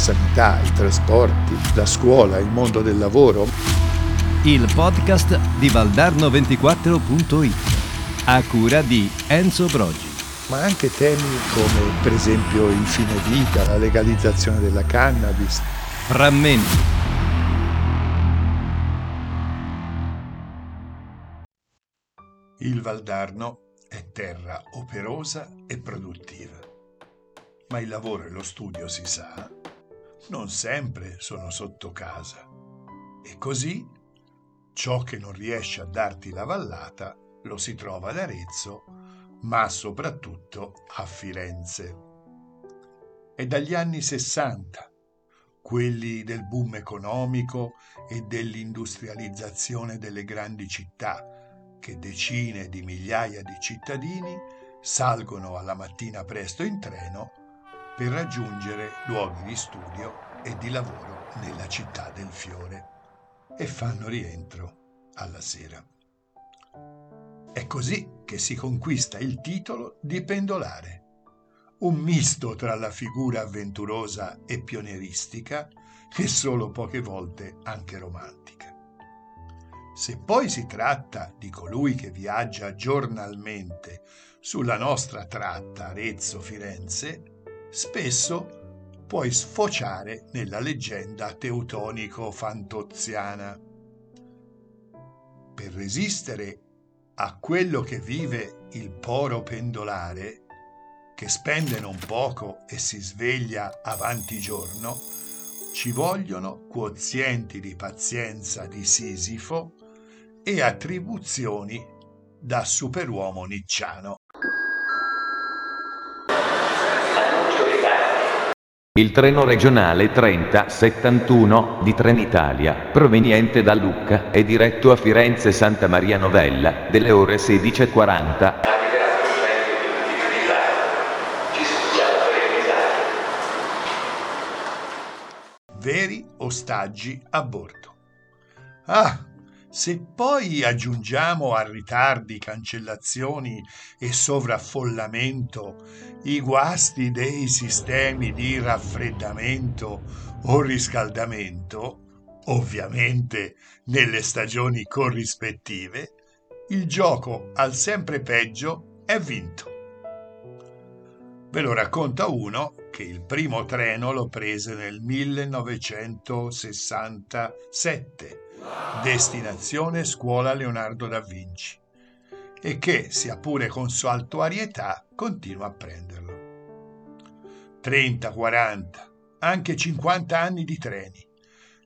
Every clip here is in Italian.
sanità, i trasporti, la scuola, il mondo del lavoro. Il podcast di Valdarno24.it a cura di Enzo Brogi. Ma anche temi come per esempio il fine vita, la legalizzazione della cannabis. Frammenti. Il Valdarno è terra operosa e produttiva. Ma il lavoro e lo studio, si sa, non sempre sono sotto casa. E così ciò che non riesce a darti la vallata lo si trova ad Arezzo, ma soprattutto a Firenze. È dagli anni Sessanta, quelli del boom economico e dell'industrializzazione delle grandi città, che decine di migliaia di cittadini salgono alla mattina presto in treno per raggiungere luoghi di studio e di lavoro nella città del fiore e fanno rientro alla sera. È così che si conquista il titolo di pendolare, un misto tra la figura avventurosa e pionieristica e solo poche volte anche romantica. Se poi si tratta di colui che viaggia giornalmente sulla nostra tratta Arezzo-Firenze, spesso puoi sfociare nella leggenda teutonico-fantoziana. Per resistere a quello che vive il poro pendolare, che spende non poco e si sveglia avanti giorno, ci vogliono quozienti di pazienza di Sisifo e attribuzioni da superuomo nicciano. Il treno regionale 3071 di Trenitalia, proveniente da Lucca e diretto a Firenze Santa Maria Novella, delle ore 16.40. Veri ostaggi a bordo. Ah, se poi aggiungiamo a ritardi, cancellazioni e sovraffollamento i guasti dei sistemi di raffreddamento o riscaldamento, ovviamente nelle stagioni corrispettive, il gioco al sempre peggio è vinto. Ve lo racconta uno che il primo treno lo prese nel 1967 destinazione Scuola Leonardo da Vinci, e che, sia pure con saltuarietà, continua a prenderlo. 30, 40, anche 50 anni di treni,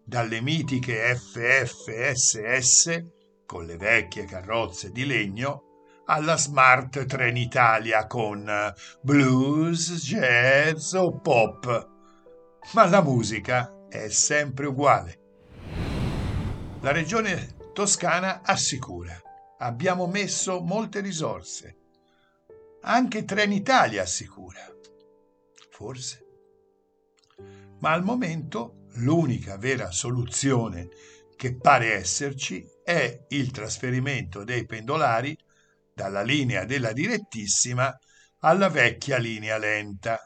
dalle mitiche FFSS, con le vecchie carrozze di legno, alla Smart Trenitalia con blues, jazz o pop. Ma la musica è sempre uguale la regione toscana assicura. Abbiamo messo molte risorse. Anche Trenitalia assicura. Forse. Ma al momento l'unica vera soluzione che pare esserci è il trasferimento dei pendolari dalla linea della direttissima alla vecchia linea lenta,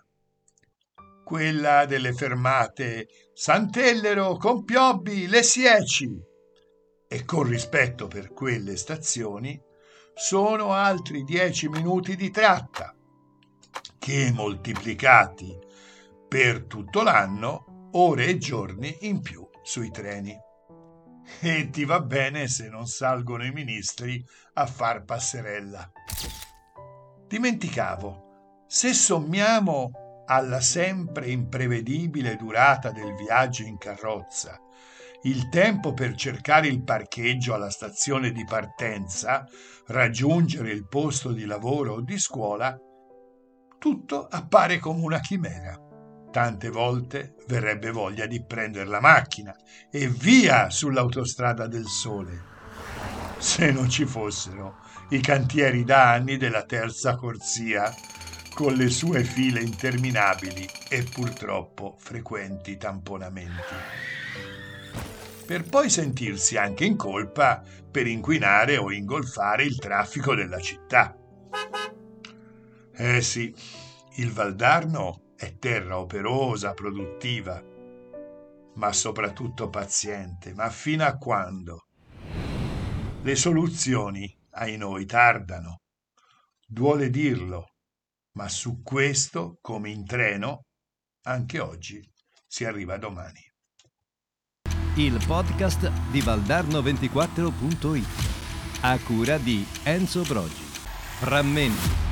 quella delle fermate Sant'Ellero, Compiobbi, Le Sieci, e con rispetto per quelle stazioni, sono altri dieci minuti di tratta, che moltiplicati per tutto l'anno, ore e giorni in più sui treni. E ti va bene se non salgono i ministri a far passerella. Dimenticavo, se sommiamo alla sempre imprevedibile durata del viaggio in carrozza il tempo per cercare il parcheggio alla stazione di partenza, raggiungere il posto di lavoro o di scuola, tutto appare come una chimera. Tante volte verrebbe voglia di prendere la macchina e via sull'autostrada del sole. Se non ci fossero i cantieri da anni della terza corsia, con le sue file interminabili e purtroppo frequenti tamponamenti per poi sentirsi anche in colpa per inquinare o ingolfare il traffico della città. Eh sì, il Valdarno è terra operosa, produttiva, ma soprattutto paziente. Ma fino a quando? Le soluzioni, ai noi, tardano. Duole dirlo, ma su questo, come in treno, anche oggi si arriva domani. Il podcast di Valdarno24.it a cura di Enzo Brogi. Frammenti